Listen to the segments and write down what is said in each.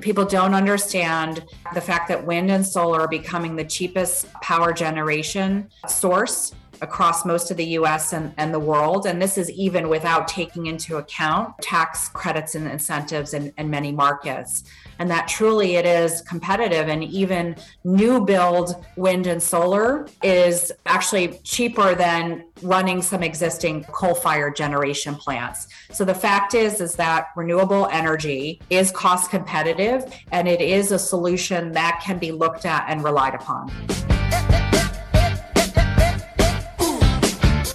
People don't understand the fact that wind and solar are becoming the cheapest power generation source across most of the US and, and the world. And this is even without taking into account tax credits and incentives in, in many markets. And that truly it is competitive. And even new build wind and solar is actually cheaper than running some existing coal-fired generation plants. So the fact is is that renewable energy is cost competitive and it is a solution that can be looked at and relied upon.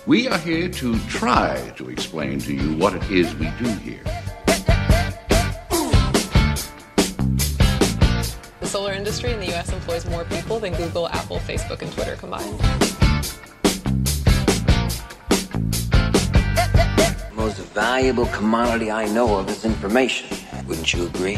We are here to try to explain to you what it is we do here. The solar industry in the US employs more people than Google, Apple, Facebook, and Twitter combined. The most valuable commodity I know of is information. Wouldn't you agree?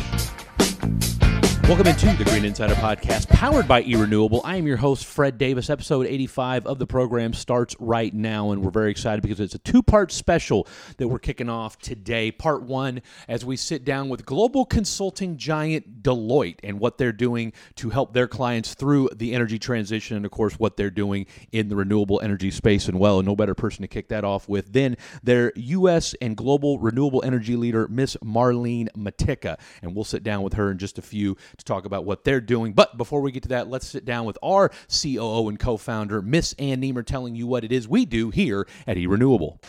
Welcome into the Green Insider Podcast, powered by eRenewable. I am your host, Fred Davis. Episode 85 of the program starts right now, and we're very excited because it's a two part special that we're kicking off today. Part one, as we sit down with global consulting giant Deloitte and what they're doing to help their clients through the energy transition, and of course, what they're doing in the renewable energy space. And well, no better person to kick that off with than their U.S. and global renewable energy leader, Miss Marlene Motyka. And we'll sit down with her in just a few to talk about what they're doing. But before we get to that, let's sit down with our COO and co founder, Miss Ann Niemer, telling you what it is we do here at eRenewable.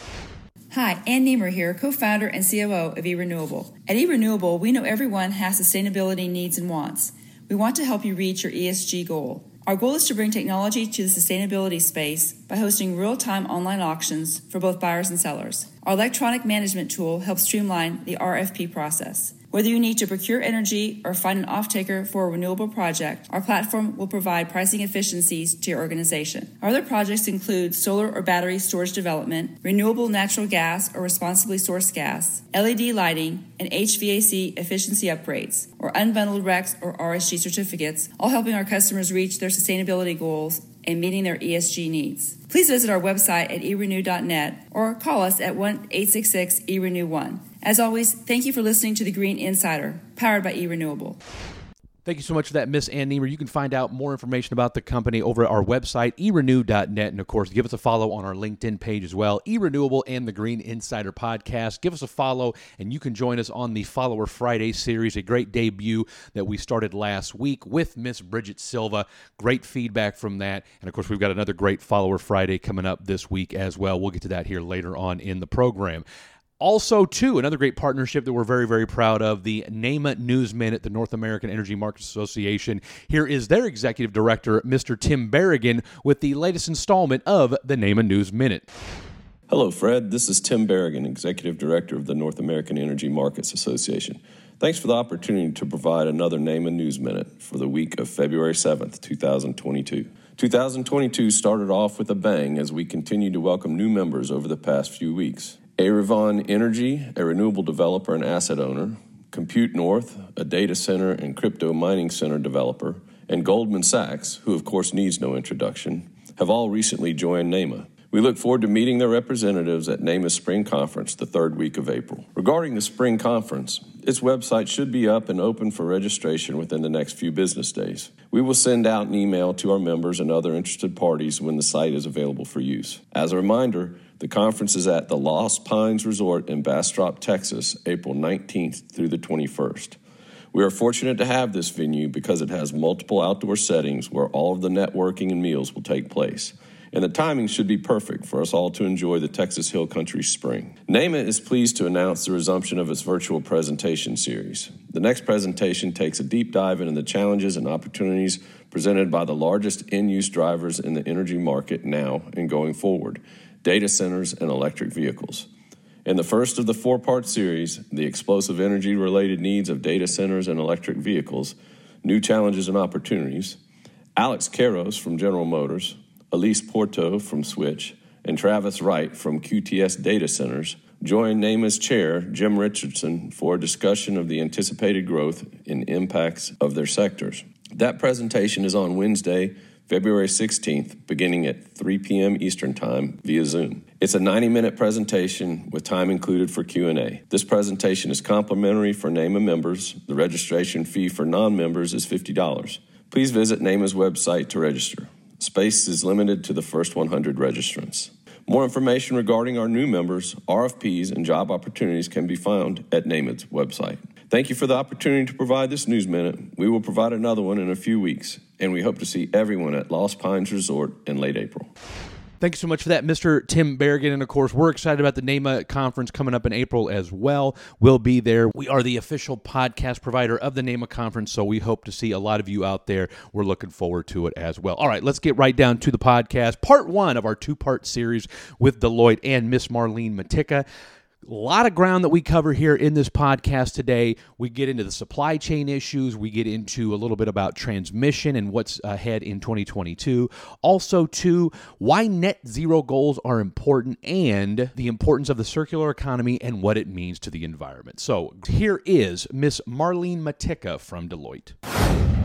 Hi, Ann Niemer here, co founder and COO of eRenewable. At eRenewable, we know everyone has sustainability needs and wants. We want to help you reach your ESG goal. Our goal is to bring technology to the sustainability space by hosting real time online auctions for both buyers and sellers. Our electronic management tool helps streamline the RFP process. Whether you need to procure energy or find an off-taker for a renewable project, our platform will provide pricing efficiencies to your organization. Our other projects include solar or battery storage development, renewable natural gas or responsibly sourced gas, LED lighting, and HVAC efficiency upgrades, or unbundled RECs or RSG certificates, all helping our customers reach their sustainability goals and meeting their ESG needs. Please visit our website at erenew.net or call us at 1 866 eRenew1. As always, thank you for listening to the Green Insider, powered by eRenewable. Thank you so much for that, Miss Ann Niemer. You can find out more information about the company over at our website, erenew.net. And of course, give us a follow on our LinkedIn page as well, eRenewable and the Green Insider Podcast. Give us a follow, and you can join us on the Follower Friday series, a great debut that we started last week with Miss Bridget Silva. Great feedback from that. And of course, we've got another great Follower Friday coming up this week as well. We'll get to that here later on in the program. Also, too, another great partnership that we're very, very proud of the NAMA News Minute, the North American Energy Markets Association. Here is their executive director, Mr. Tim Berrigan, with the latest installment of the NAMA News Minute. Hello, Fred. This is Tim Berrigan, Executive Director of the North American Energy Markets Association. Thanks for the opportunity to provide another NAMA News Minute for the week of February 7th, 2022. 2022 started off with a bang as we continued to welcome new members over the past few weeks. Arevon Energy, a renewable developer and asset owner, Compute North, a data center and crypto mining center developer, and Goldman Sachs, who of course needs no introduction, have all recently joined NEMA. We look forward to meeting their representatives at NEMA's Spring Conference the third week of April. Regarding the Spring Conference, its website should be up and open for registration within the next few business days. We will send out an email to our members and other interested parties when the site is available for use. As a reminder, the conference is at the Lost Pines Resort in Bastrop, Texas, April 19th through the 21st. We are fortunate to have this venue because it has multiple outdoor settings where all of the networking and meals will take place. And the timing should be perfect for us all to enjoy the Texas Hill Country spring. NAMA is pleased to announce the resumption of its virtual presentation series. The next presentation takes a deep dive into the challenges and opportunities presented by the largest end use drivers in the energy market now and going forward data centers, and electric vehicles. In the first of the four part series, The Explosive Energy Related Needs of Data Centers and Electric Vehicles New Challenges and Opportunities, Alex Caros from General Motors, Elise Porto from Switch, and Travis Wright from QTS Data Centers join NAMA's chair, Jim Richardson, for a discussion of the anticipated growth and impacts of their sectors. That presentation is on Wednesday, February 16th, beginning at 3 p.m. Eastern Time via Zoom. It's a 90-minute presentation with time included for Q&A. This presentation is complimentary for NAMA members. The registration fee for non-members is $50. Please visit NAMA's website to register. Space is limited to the first 100 registrants. More information regarding our new members, RFPs, and job opportunities can be found at NAMA's website. Thank you for the opportunity to provide this News Minute. We will provide another one in a few weeks, and we hope to see everyone at Lost Pines Resort in late April. Thank you so much for that, Mr. Tim Berrigan. And of course, we're excited about the NAMA conference coming up in April as well. We'll be there. We are the official podcast provider of the NAMA conference, so we hope to see a lot of you out there. We're looking forward to it as well. All right, let's get right down to the podcast, part one of our two part series with Deloitte and Miss Marlene Motyka. A lot of ground that we cover here in this podcast today. We get into the supply chain issues. We get into a little bit about transmission and what's ahead in 2022. Also, too, why net zero goals are important and the importance of the circular economy and what it means to the environment. So, here is Miss Marlene Motyka from Deloitte.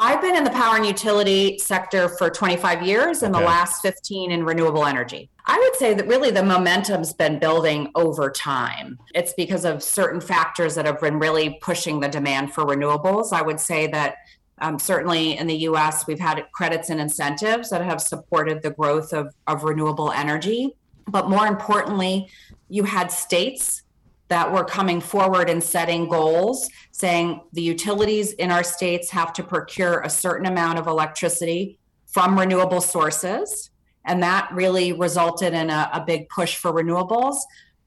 I've been in the power and utility sector for 25 years and okay. the last 15 in renewable energy. I would say that really the momentum's been building over time. It's because of certain factors that have been really pushing the demand for renewables. I would say that um, certainly in the US, we've had credits and incentives that have supported the growth of, of renewable energy. But more importantly, you had states that were coming forward and setting goals saying the utilities in our states have to procure a certain amount of electricity from renewable sources. And that really resulted in a, a big push for renewables,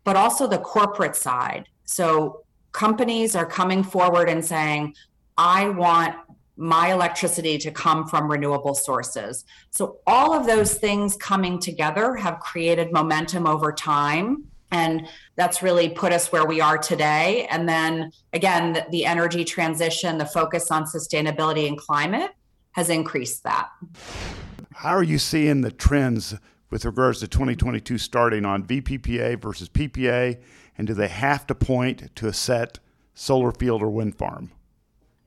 but also the corporate side. So companies are coming forward and saying, I want my electricity to come from renewable sources. So, all of those things coming together have created momentum over time and that's really put us where we are today. And then again the, the, energy transition the focus on sustainability and climate has increased that. How are you seeing the trends with regards to 2022 starting on vppa versus ppa and do they have to point to a set solar field or wind farm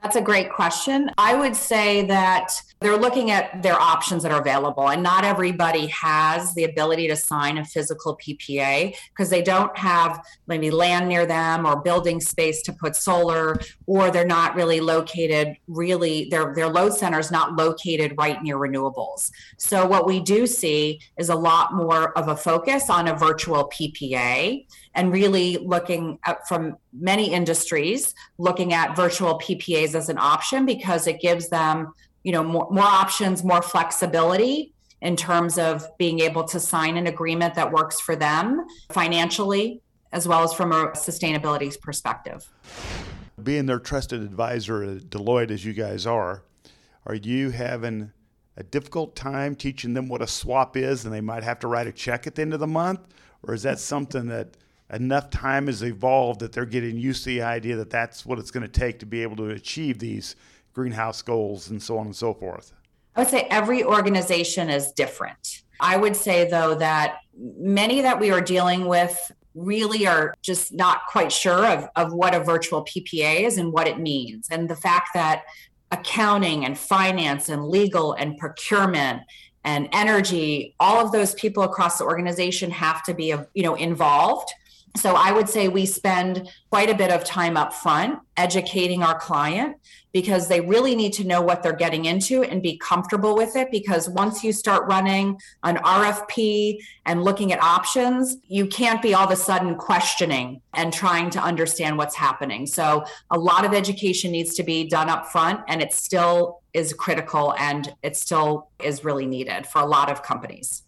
that's a great question. I would say that they're looking at their options that are available, and not everybody has the ability to sign a physical PPA because they don't have maybe land near them or building space to put solar, or they're not really located really their their load center is not located right near renewables. So what we do see is a lot more of a focus on a virtual PPA and really looking at from many industries looking at virtual PPAs as an option because it gives them you know more, more options more flexibility in terms of being able to sign an agreement that works for them financially as well as from a sustainability perspective. Being their trusted advisor at deloitte as you guys are are you having a difficult time teaching them what a swap is and they might have to write a check at the end of the month? Or is that something that enough time has evolved that they're getting used to the idea that that's what it's going to take to be able to achieve these greenhouse goals and so on and so forth? I would say every organization is different. I would say, though, that many that we are dealing with really are just not quite sure of, of what a virtual PPA is and what it means. And the fact that accounting and finance and legal and procurement and energy all of those people across the organization have to be you know involved so I would say we spend quite a bit of time up front educating our client because they really need to know what they're getting into and be comfortable with it. Because once you start running an RFP and looking at options, you can't be all of a sudden questioning and trying to understand what's happening. So a lot of education needs to be done up front and it still is critical and it still is really needed for a lot of companies.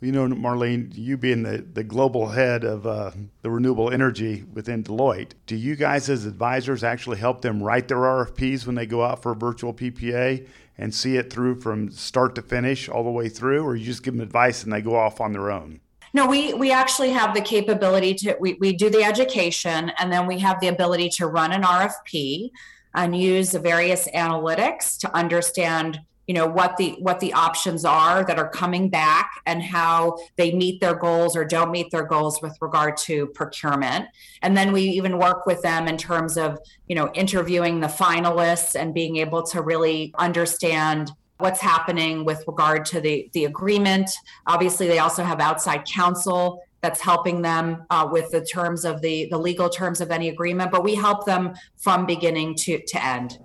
You know, Marlene, you being the, the global head of uh, the renewable energy within Deloitte, do you guys as advisors actually help them write their RFPs when they go out for a virtual PPA and see it through from start to finish all the way through, or you just give them advice and they go off on their own? No, we we actually have the capability to we, we do the education and then we have the ability to run an RFP and use various analytics to understand you know what the what the options are that are coming back and how they meet their goals or don't meet their goals with regard to procurement and then we even work with them in terms of you know interviewing the finalists and being able to really understand what's happening with regard to the, the agreement. Obviously, they also have outside counsel that's helping them uh, with the terms of the, the legal terms of any agreement, but we help them from beginning to, to end.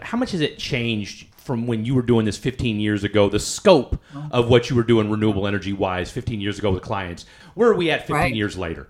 How much has it changed from when you were doing this 15 years ago, the scope uh-huh. of what you were doing renewable energy wise 15 years ago with clients? Where are we at 15 right. years later?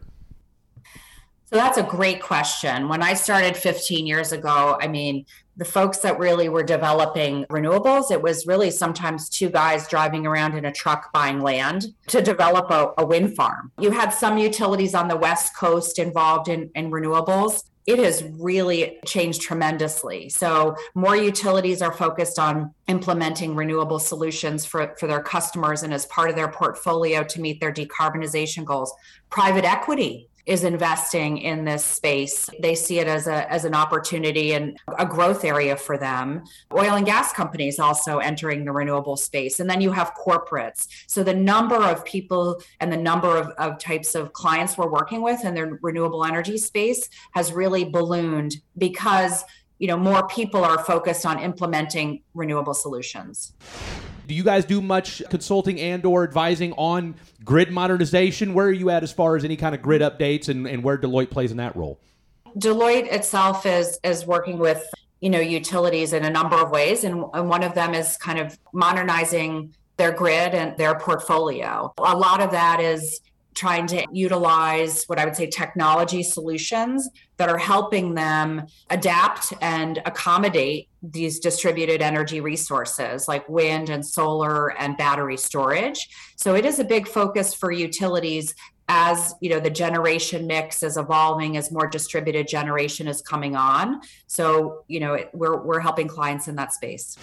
So that's a great question. When I started 15 years ago, I mean, the folks that really were developing renewables, it was really sometimes two guys driving around in a truck buying land to develop a, a wind farm. You had some utilities on the West Coast involved in, in renewables it has really changed tremendously. So, more utilities are focused on implementing renewable solutions for, for their customers and as part of their portfolio to meet their decarbonization goals. Private equity is investing in this space. They see it as a as an opportunity and a growth area for them. Oil and gas companies also entering the renewable space. And then you have corporates. So the number of people and the number of, of types of clients we're working with in the renewable energy space has really ballooned because you know more people are focused on implementing renewable solutions. Do you guys do much consulting and or advising on grid modernization? Where are you at as far as any kind of grid updates and, and where Deloitte plays in that role? Deloitte itself is is working with you know utilities in a number of ways, and, and one of them is kind of modernizing their grid and their portfolio. A lot of that is trying to utilize what I would say technology solutions that are helping them adapt and accommodate these distributed energy resources like wind and solar and battery storage. So it is a big focus for utilities as you know the generation mix is evolving as more distributed generation is coming on so you know we're, we're helping clients in that space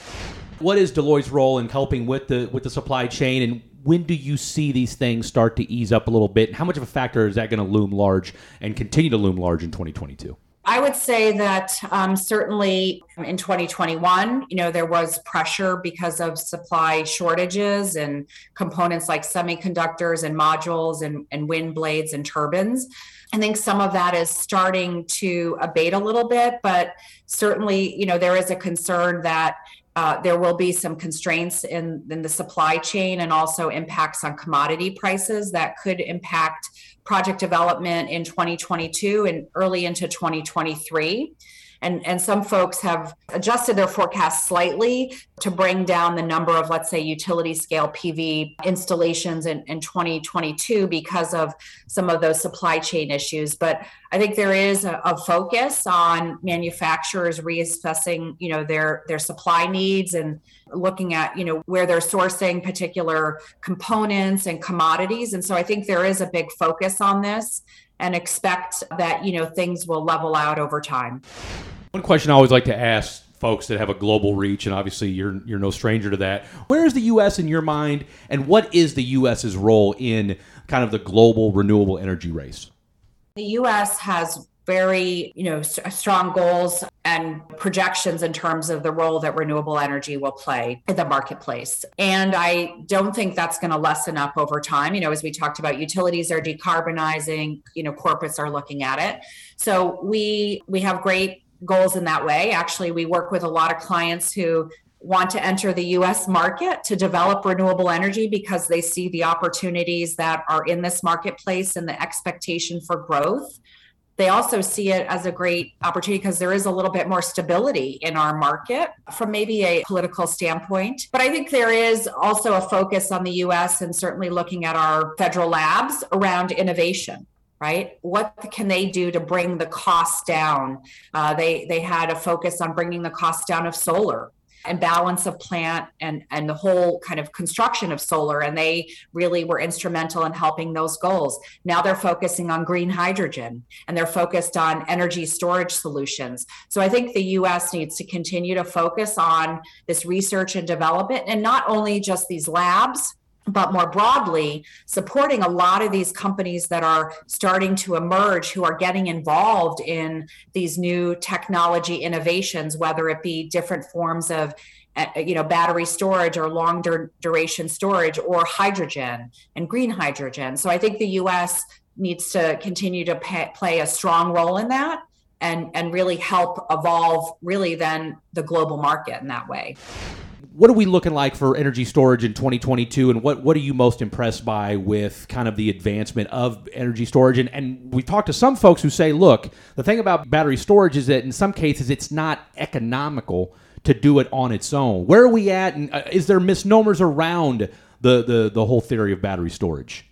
what is deloitte's role in helping with the with the supply chain and when do you see these things start to ease up a little bit? How much of a factor is that going to loom large and continue to loom large in 2022? I would say that um, certainly in 2021, you know, there was pressure because of supply shortages and components like semiconductors and modules and, and wind blades and turbines. I think some of that is starting to abate a little bit, but certainly, you know, there is a concern that uh, there will be some constraints in, in the supply chain and also impacts on commodity prices that could impact project development in 2022 and early into 2023 and and some folks have adjusted their forecast slightly to bring down the number of let's say utility scale pv installations in, in 2022 because of some of those supply chain issues. But i think there is a, a focus on manufacturers reassessing you know their their supply needs and looking at you know where they're sourcing particular components and commodities and so i think there is a big focus on this and expect that you know things will level out over time. One question I always like to ask folks that have a global reach, and obviously you're you're no stranger to that. Where is the U.S. in your mind, and what is the U.S.'s role in kind of the global renewable energy race? The U.S. has very you know strong goals and projections in terms of the role that renewable energy will play in the marketplace. And i don't think that's going to lessen up over time. You know as we talked about utilities are decarbonizing you know corporates are looking at it. So we we have great goals in that way. Actually we work with a lot of clients who want to enter the US market to develop renewable energy because they see the opportunities that are in this marketplace and the expectation for growth. They also see it as a great opportunity because there is a little bit more stability in our market from maybe a political standpoint. But I think there is also a focus on the US and certainly looking at our federal labs around innovation right? What can they do to bring the cost down? Uh, they they had a focus on bringing the cost down of solar and balance of plant and and the whole kind of construction of solar and they really were instrumental in helping those goals. Now they're focusing on green hydrogen and they're focused on energy storage solutions. So i think the us needs to continue to focus on this research and development and not only just these labs but more broadly, supporting a lot of these companies that are starting to emerge who are getting involved in these new technology innovations, whether it be different forms of eh, you know battery storage or long dur- duration storage or hydrogen and green hydrogen. So i think the us needs to continue to pay, play a strong role in that and and really help evolve really then the global market in that way what are we looking like for energy storage in 2022 and what, what are you most impressed by with kind of the advancement of energy storage? And, and we talked to some folks who say look the thing about battery storage is that in some cases it's not economical to do it on its own. Where are we at and uh, is there misnomers around the, the, the whole theory of battery storage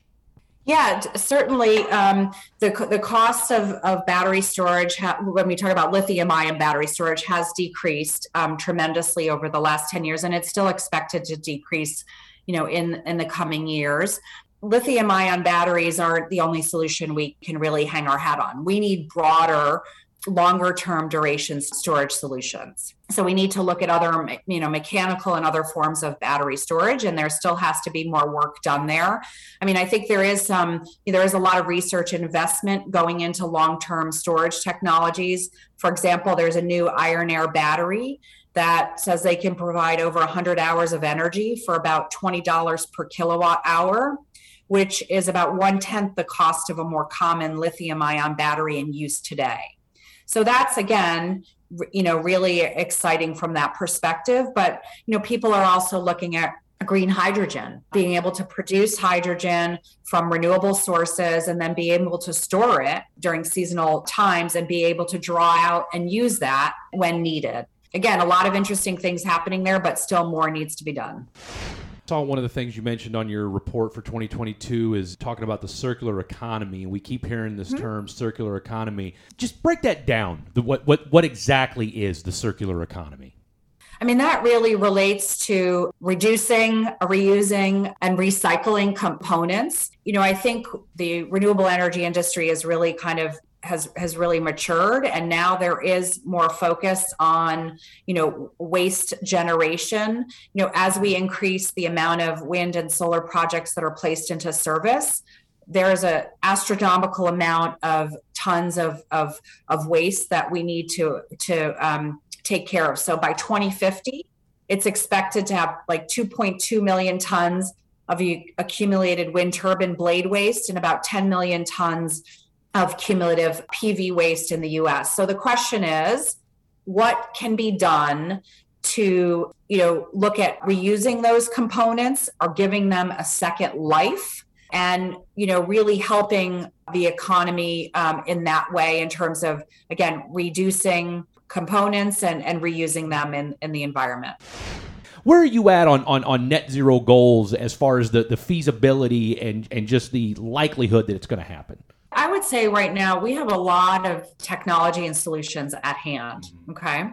yeah, certainly. Um, the the cost of, of battery storage, ha- when we talk about lithium ion battery storage, has decreased um, tremendously over the last ten years, and it's still expected to decrease, you know, in in the coming years. Lithium ion batteries aren't the only solution we can really hang our hat on. We need broader longer term duration storage solutions. So we need to look at other, you know, mechanical and other forms of battery storage, and there still has to be more work done there. I mean, I think there is some, there is a lot of research and investment going into long term storage technologies. For example, there's a new iron air battery that says they can provide over 100 hours of energy for about $20 per kilowatt hour which is about one tenth the cost of a more common lithium ion battery in use today. So that's again, you know, really exciting from that perspective. But, you know, people are also looking at green hydrogen, being able to produce hydrogen from renewable sources and then be able to store it during seasonal times and be able to draw out and use that when needed. Again, a lot of interesting things happening there, but still more needs to be done saw one of the things you mentioned on your report for 2022 is talking about the circular economy. We keep hearing this mm-hmm. term circular economy. Just break that down. The, what, what, what exactly is the circular economy? I mean, that really relates to reducing, reusing, and recycling components. You know, I think the renewable energy industry is really kind of has has really matured and now there is more focus on you know waste generation. You know as we increase the amount of wind and solar projects that are placed into service there's an astronomical amount of tons of of, of waste that we need to to um, take care of. So by 2050 it's expected to have like 2.2 million tons of accumulated wind turbine blade waste and about 10 million tons of cumulative PV waste in the US. So the question is what can be done to you know look at reusing those components or giving them a second life and you know really helping the economy um, in that way in terms of again reducing components and, and reusing them in, in the environment where are you at on, on, on net zero goals as far as the, the feasibility and, and just the likelihood that it's going to happen I would say right now we have a lot of technology and solutions at hand. Mm-hmm. Okay.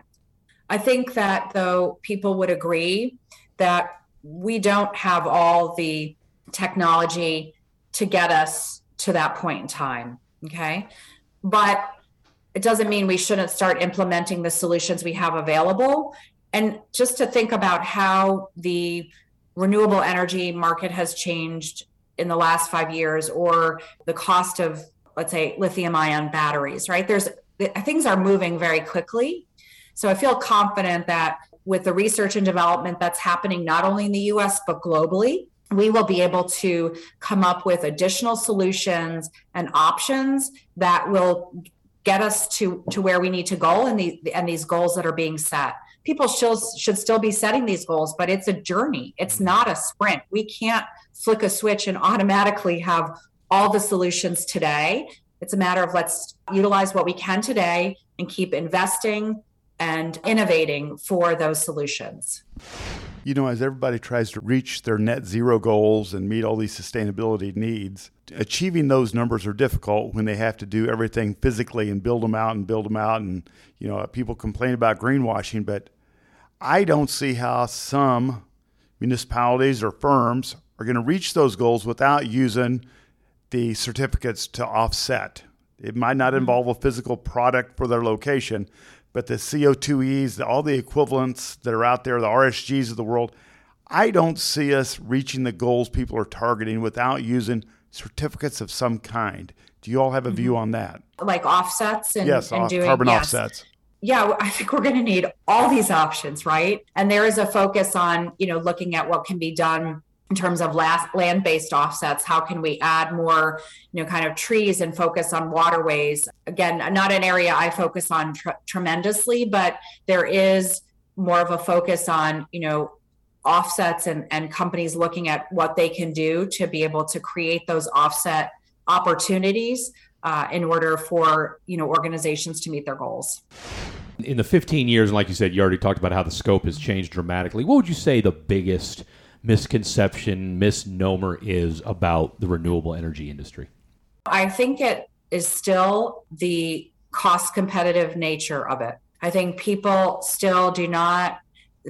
I think that though people would agree that we don't have all the technology to get us to that point in time. Okay. But it doesn't mean we shouldn't start implementing the solutions we have available. And just to think about how the renewable energy market has changed in the last five years or the cost of let's say lithium ion batteries right there's things are moving very quickly so i feel confident that with the research and development that's happening not only in the us but globally we will be able to come up with additional solutions and options that will get us to to where we need to go and the and these goals that are being set people should, should still be setting these goals, but it's a journey. It's not a sprint. We can't flick a switch and automatically have all the solutions today. It's a matter of let's utilize what we can today and keep investing and innovating for those solutions. You know, as everybody tries to reach their net zero goals and meet all these sustainability needs, achieving those numbers are difficult when they have to do everything physically and build them out and build them out. And, you know, people complain about greenwashing, but I don't see how some municipalities or firms are going to reach those goals without using the certificates to offset. It might not mm-hmm. involve a physical product for their location, but the CO2Es, all the equivalents that are out there, the RSGs of the world, I don't see us reaching the goals people are targeting without using certificates of some kind. Do you all have a view mm-hmm. on that? Like offsets and, yes, and doing carbon yes. offsets yeah, I think we're going to need all these options, right? And there is a focus on, you know, looking at what can be done in terms of land-based offsets. How can we add more, you know, kind of trees and focus on waterways? Again, not an area I focus on tr- tremendously, but there is more of a focus on, you know, offsets and, and companies looking at what they can do to be able to create those offset opportunities uh, in order for you know organizations to meet their goals. In the 15 years, and like you said, you already talked about how the scope has changed dramatically. What would you say the biggest misconception, misnomer is about the renewable energy industry? I think it is still the cost competitive nature of it. I think people still do not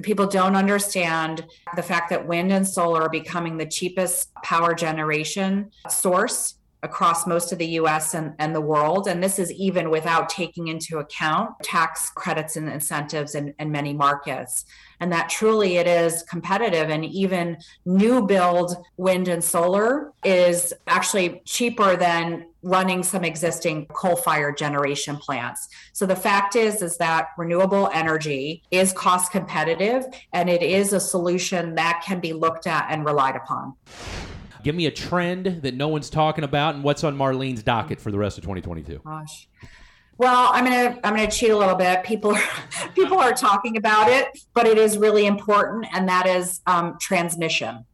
people don't understand the fact that wind and solar are becoming the cheapest power generation source across most of the US and, and the world. And this is even without taking into account tax credits and incentives in, in many markets. And that truly it is competitive. And even new build wind and solar is actually cheaper than running some existing coal-fired generation plants. So the fact is is that renewable energy is cost competitive and it is a solution that can be looked at and relied upon. Give me a trend that no one's talking about and what's on Marlene's docket for the rest of 2022. Gosh. Well, I'm gonna I'm gonna cheat a little bit. People are, people are talking about it, but it is really important, and that is um, transmission.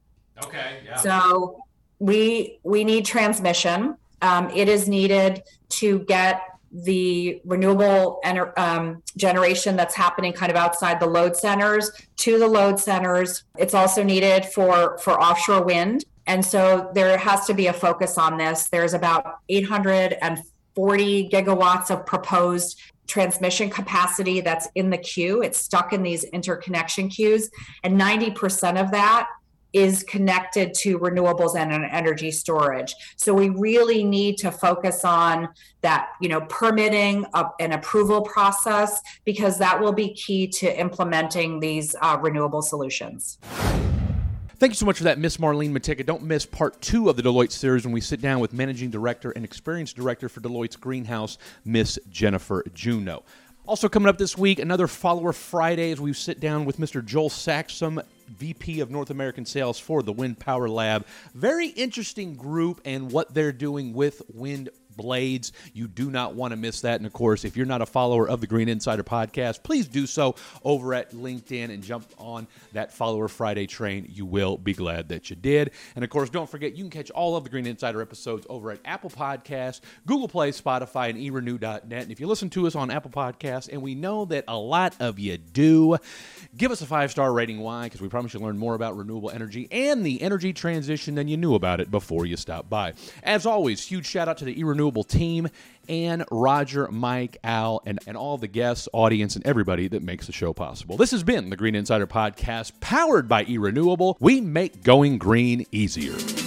Okay. Yeah. So we we need transmission. Um, it is needed to get the renewable ener- um, generation that's happening kind of outside the load centers to the load centers. It's also needed for for offshore wind. And so there has to be a focus on this. There's about 840 gigawatts of proposed transmission capacity that's in the queue. It's stuck in these interconnection queues, and 90% of that is connected to renewables and energy storage. So we really need to focus on that, you know, permitting an approval process because that will be key to implementing these uh, renewable solutions. Thank you so much for that, Miss Marlene Motyka. Don't miss part two of the Deloitte series when we sit down with Managing Director and Experience Director for Deloitte's Greenhouse, Miss Jennifer Juneau. Also, coming up this week, another Follower Friday as we sit down with Mr. Joel Saxum, VP of North American Sales for the Wind Power Lab. Very interesting group and what they're doing with wind blades. You do not want to miss that. And of course, if you're not a follower of the Green Insider podcast, please do so over at LinkedIn and jump on that Follower Friday train. You will be glad that you did. And of course, don't forget you can catch all of the Green Insider episodes over at Apple Podcasts, Google Play, Spotify, and erenew.net. And if you listen to us on Apple Podcasts, and we know that a lot of you do, give us a five star rating. Why? Because we promise you'll learn more about renewable energy and the energy transition than you knew about it before you stopped by. As always, huge shout out to the eRenew Renewable team and Roger, Mike, Al, and, and all the guests, audience, and everybody that makes the show possible. This has been the Green Insider Podcast, powered by E Renewable. We make going green easier.